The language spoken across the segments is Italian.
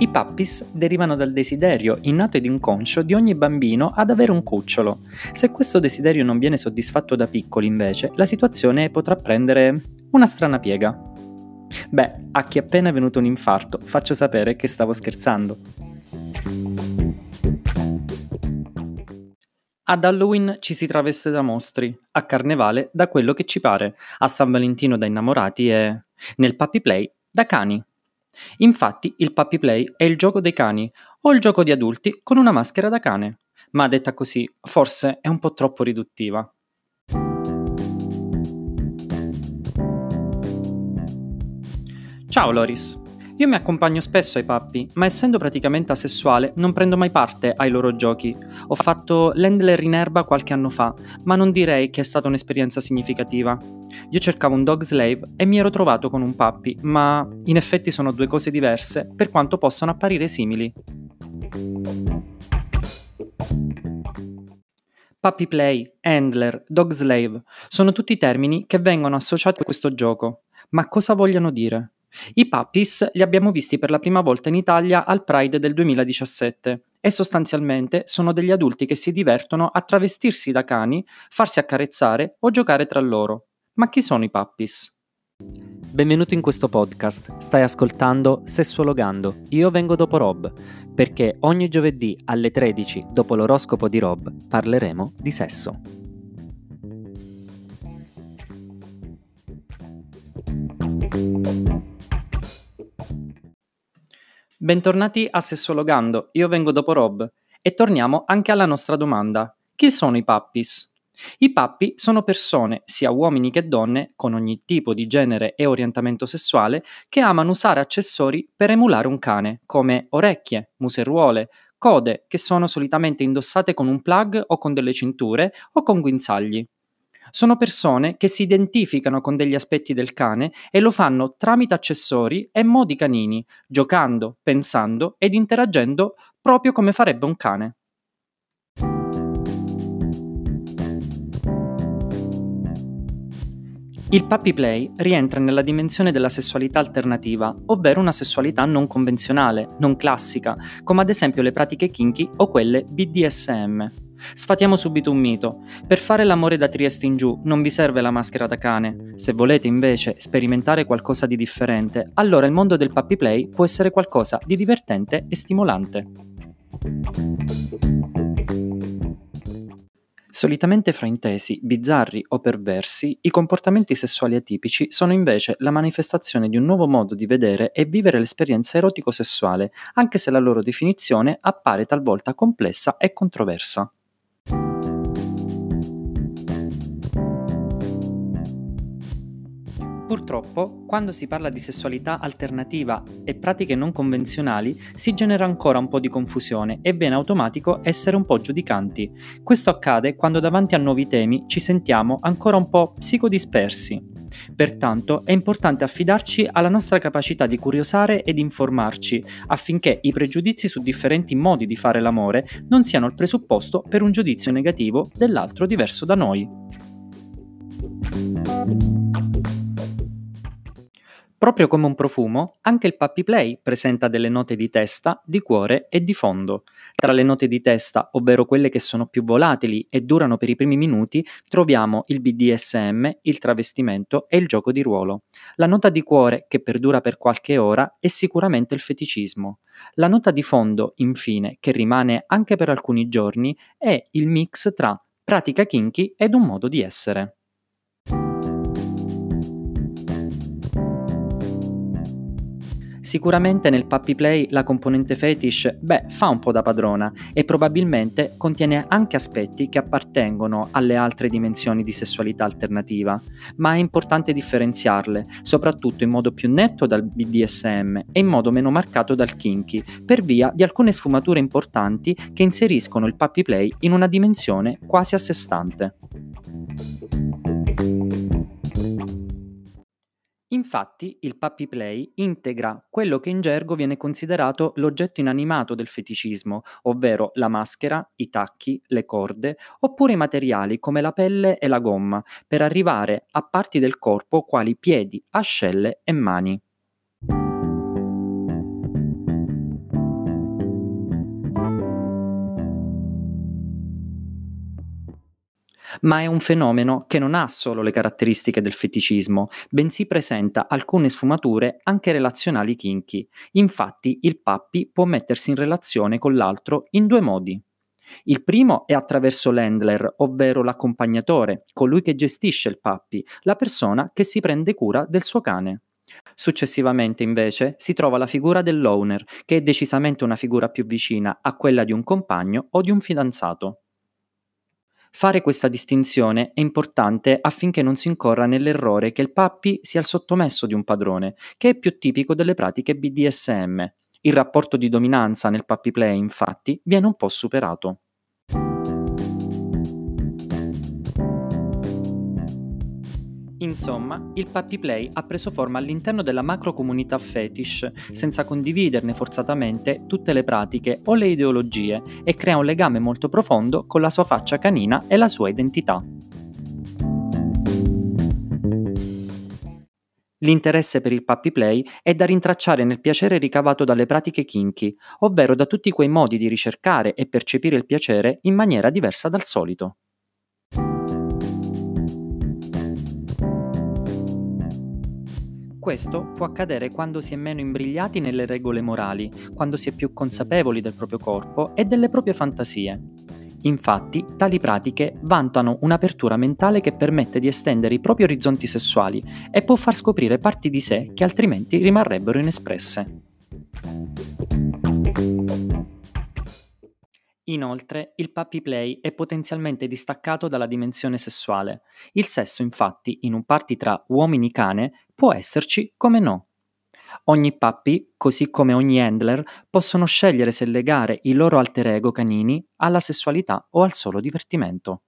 I puppies derivano dal desiderio innato ed inconscio di ogni bambino ad avere un cucciolo. Se questo desiderio non viene soddisfatto da piccoli, invece, la situazione potrà prendere una strana piega. Beh, a chi è appena venuto un infarto, faccio sapere che stavo scherzando. Ad Halloween ci si traveste da mostri, a Carnevale da quello che ci pare, a San Valentino da innamorati e, nel Puppy Play, da cani. Infatti il puppy play è il gioco dei cani o il gioco di adulti con una maschera da cane, ma detta così forse è un po' troppo riduttiva. Ciao Loris, io mi accompagno spesso ai pappi, ma essendo praticamente asessuale non prendo mai parte ai loro giochi. Ho fatto l'handler in erba qualche anno fa, ma non direi che è stata un'esperienza significativa. Io cercavo un dog slave e mi ero trovato con un puppy, ma in effetti sono due cose diverse, per quanto possano apparire simili. Puppy play, handler, dog slave sono tutti termini che vengono associati a questo gioco. Ma cosa vogliono dire? I puppies li abbiamo visti per la prima volta in Italia al Pride del 2017 e sostanzialmente sono degli adulti che si divertono a travestirsi da cani, farsi accarezzare o giocare tra loro. Ma chi sono i puppies? Benvenuto in questo podcast. Stai ascoltando Sessuologando. Io vengo dopo Rob, perché ogni giovedì alle 13, dopo l'oroscopo di Rob, parleremo di sesso. Bentornati a Sessuologando, io vengo dopo Rob e torniamo anche alla nostra domanda. Chi sono i puppies? I pappi sono persone, sia uomini che donne, con ogni tipo di genere e orientamento sessuale, che amano usare accessori per emulare un cane, come orecchie, museruole, code, che sono solitamente indossate con un plug o con delle cinture o con guinzagli. Sono persone che si identificano con degli aspetti del cane e lo fanno tramite accessori e modi canini, giocando, pensando ed interagendo proprio come farebbe un cane. Il puppy play rientra nella dimensione della sessualità alternativa, ovvero una sessualità non convenzionale, non classica, come ad esempio le pratiche kinky o quelle BDSM. Sfatiamo subito un mito. Per fare l'amore da Trieste in giù non vi serve la maschera da cane. Se volete invece sperimentare qualcosa di differente, allora il mondo del puppy play può essere qualcosa di divertente e stimolante. Solitamente fraintesi, bizzarri o perversi, i comportamenti sessuali atipici sono invece la manifestazione di un nuovo modo di vedere e vivere l'esperienza erotico-sessuale, anche se la loro definizione appare talvolta complessa e controversa. Purtroppo, quando si parla di sessualità alternativa e pratiche non convenzionali, si genera ancora un po' di confusione e viene automatico essere un po' giudicanti. Questo accade quando davanti a nuovi temi ci sentiamo ancora un po' psicodispersi. Pertanto è importante affidarci alla nostra capacità di curiosare ed informarci, affinché i pregiudizi su differenti modi di fare l'amore non siano il presupposto per un giudizio negativo dell'altro diverso da noi. Proprio come un profumo, anche il Puppy Play presenta delle note di testa, di cuore e di fondo. Tra le note di testa, ovvero quelle che sono più volatili e durano per i primi minuti, troviamo il BDSM, il travestimento e il gioco di ruolo. La nota di cuore, che perdura per qualche ora, è sicuramente il feticismo. La nota di fondo, infine, che rimane anche per alcuni giorni, è il mix tra pratica kinky ed un modo di essere. Sicuramente nel puppy play la componente fetish, beh, fa un po' da padrona e probabilmente contiene anche aspetti che appartengono alle altre dimensioni di sessualità alternativa, ma è importante differenziarle, soprattutto in modo più netto dal BDSM e in modo meno marcato dal kinky, per via di alcune sfumature importanti che inseriscono il puppy play in una dimensione quasi a sé stante. Infatti, il puppy play integra quello che in gergo viene considerato l'oggetto inanimato del feticismo, ovvero la maschera, i tacchi, le corde, oppure i materiali come la pelle e la gomma, per arrivare a parti del corpo quali piedi, ascelle e mani. Ma è un fenomeno che non ha solo le caratteristiche del feticismo, bensì presenta alcune sfumature anche relazionali kinky. Infatti il pappi può mettersi in relazione con l'altro in due modi. Il primo è attraverso l'handler, ovvero l'accompagnatore, colui che gestisce il pappi, la persona che si prende cura del suo cane. Successivamente, invece, si trova la figura dell'owner, che è decisamente una figura più vicina a quella di un compagno o di un fidanzato. Fare questa distinzione è importante affinché non si incorra nell'errore che il pappi sia il sottomesso di un padrone, che è più tipico delle pratiche BDSM. Il rapporto di dominanza nel puppy play, infatti, viene un po' superato. Insomma, il puppy play ha preso forma all'interno della macro comunità fetish, senza condividerne forzatamente tutte le pratiche o le ideologie, e crea un legame molto profondo con la sua faccia canina e la sua identità. L'interesse per il puppy play è da rintracciare nel piacere ricavato dalle pratiche kinky, ovvero da tutti quei modi di ricercare e percepire il piacere in maniera diversa dal solito. Questo può accadere quando si è meno imbrigliati nelle regole morali, quando si è più consapevoli del proprio corpo e delle proprie fantasie. Infatti, tali pratiche vantano un'apertura mentale che permette di estendere i propri orizzonti sessuali e può far scoprire parti di sé che altrimenti rimarrebbero inespresse. Inoltre, il puppy play è potenzialmente distaccato dalla dimensione sessuale. Il sesso, infatti, in un party tra uomini-cane può esserci come no. Ogni puppy, così come ogni handler, possono scegliere se legare i loro alter ego canini alla sessualità o al solo divertimento.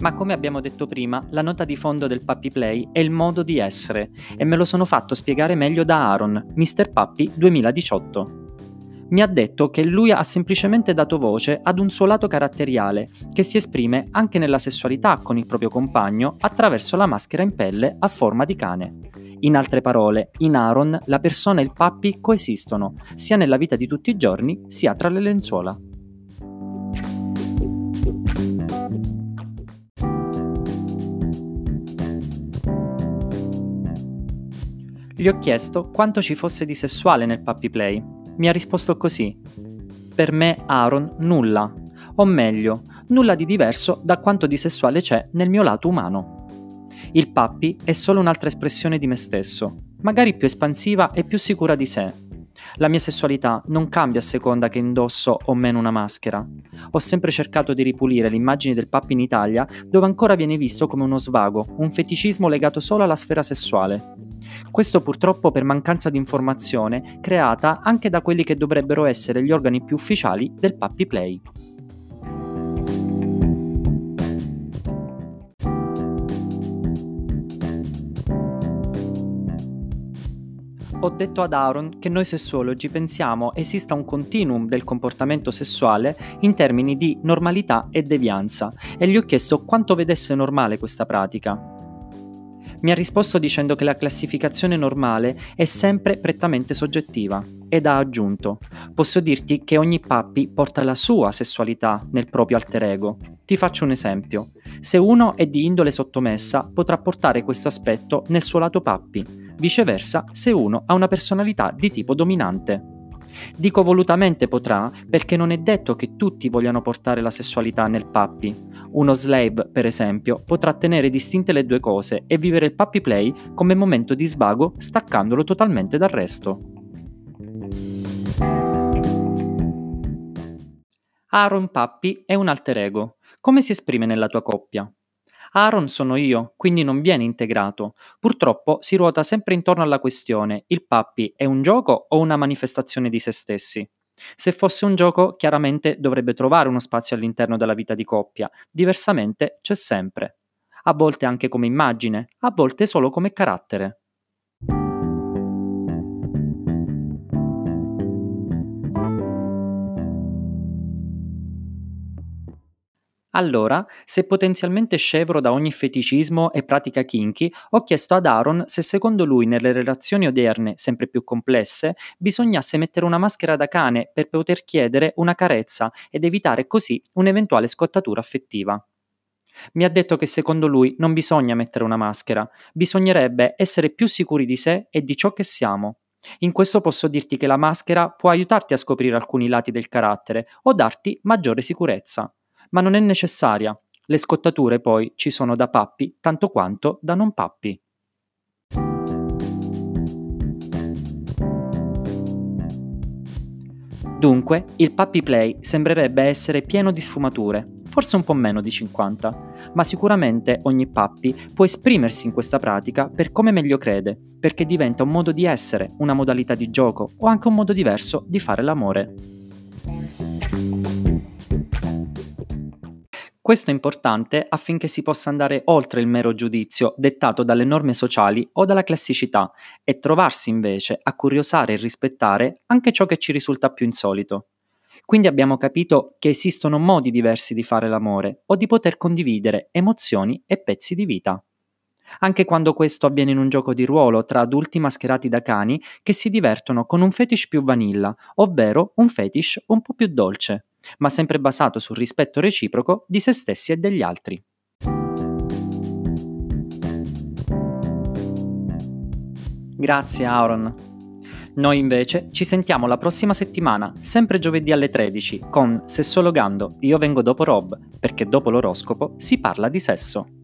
Ma come abbiamo detto prima, la nota di fondo del Puppy Play è il modo di essere e me lo sono fatto spiegare meglio da Aaron, Mr. Puppy 2018. Mi ha detto che lui ha semplicemente dato voce ad un suo lato caratteriale, che si esprime anche nella sessualità con il proprio compagno attraverso la maschera in pelle a forma di cane. In altre parole, in Aaron la persona e il puppy coesistono, sia nella vita di tutti i giorni, sia tra le lenzuola. Gli ho chiesto quanto ci fosse di sessuale nel puppy play. Mi ha risposto così. Per me, Aaron, nulla. O meglio, nulla di diverso da quanto di sessuale c'è nel mio lato umano. Il puppy è solo un'altra espressione di me stesso, magari più espansiva e più sicura di sé. La mia sessualità non cambia a seconda che indosso o meno una maschera. Ho sempre cercato di ripulire l'immagine del puppy in Italia, dove ancora viene visto come uno svago, un feticismo legato solo alla sfera sessuale. Questo purtroppo per mancanza di informazione creata anche da quelli che dovrebbero essere gli organi più ufficiali del Puppy Play. Ho detto ad Aaron che noi sessuologi pensiamo esista un continuum del comportamento sessuale in termini di normalità e devianza e gli ho chiesto quanto vedesse normale questa pratica. Mi ha risposto dicendo che la classificazione normale è sempre prettamente soggettiva ed ha aggiunto: Posso dirti che ogni puppy porta la sua sessualità nel proprio alter ego. Ti faccio un esempio. Se uno è di indole sottomessa, potrà portare questo aspetto nel suo lato puppy. Viceversa, se uno ha una personalità di tipo dominante. Dico volutamente potrà perché non è detto che tutti vogliano portare la sessualità nel puppy. Uno slave, per esempio, potrà tenere distinte le due cose e vivere il puppy play come momento di svago staccandolo totalmente dal resto. Aaron Puppy è un alter ego. Come si esprime nella tua coppia? Aaron sono io, quindi non viene integrato. Purtroppo si ruota sempre intorno alla questione: il puppy è un gioco o una manifestazione di se stessi? Se fosse un gioco, chiaramente dovrebbe trovare uno spazio all'interno della vita di coppia, diversamente c'è sempre. A volte anche come immagine, a volte solo come carattere. Allora, se potenzialmente scevro da ogni feticismo e pratica kinky, ho chiesto ad Aaron se secondo lui nelle relazioni odierne, sempre più complesse, bisognasse mettere una maschera da cane per poter chiedere una carezza ed evitare così un'eventuale scottatura affettiva. Mi ha detto che secondo lui non bisogna mettere una maschera, bisognerebbe essere più sicuri di sé e di ciò che siamo. In questo posso dirti che la maschera può aiutarti a scoprire alcuni lati del carattere o darti maggiore sicurezza ma non è necessaria. Le scottature poi ci sono da pappi tanto quanto da non pappi. Dunque, il Puppy Play sembrerebbe essere pieno di sfumature, forse un po' meno di 50, ma sicuramente ogni puppy può esprimersi in questa pratica per come meglio crede, perché diventa un modo di essere, una modalità di gioco o anche un modo diverso di fare l'amore. Questo è importante affinché si possa andare oltre il mero giudizio dettato dalle norme sociali o dalla classicità e trovarsi invece a curiosare e rispettare anche ciò che ci risulta più insolito. Quindi abbiamo capito che esistono modi diversi di fare l'amore o di poter condividere emozioni e pezzi di vita. Anche quando questo avviene in un gioco di ruolo tra adulti mascherati da cani che si divertono con un fetish più vanilla, ovvero un fetish un po' più dolce ma sempre basato sul rispetto reciproco di se stessi e degli altri. Grazie Aaron. Noi invece ci sentiamo la prossima settimana, sempre giovedì alle 13, con Sessologando, io vengo dopo Rob, perché dopo l'oroscopo si parla di sesso.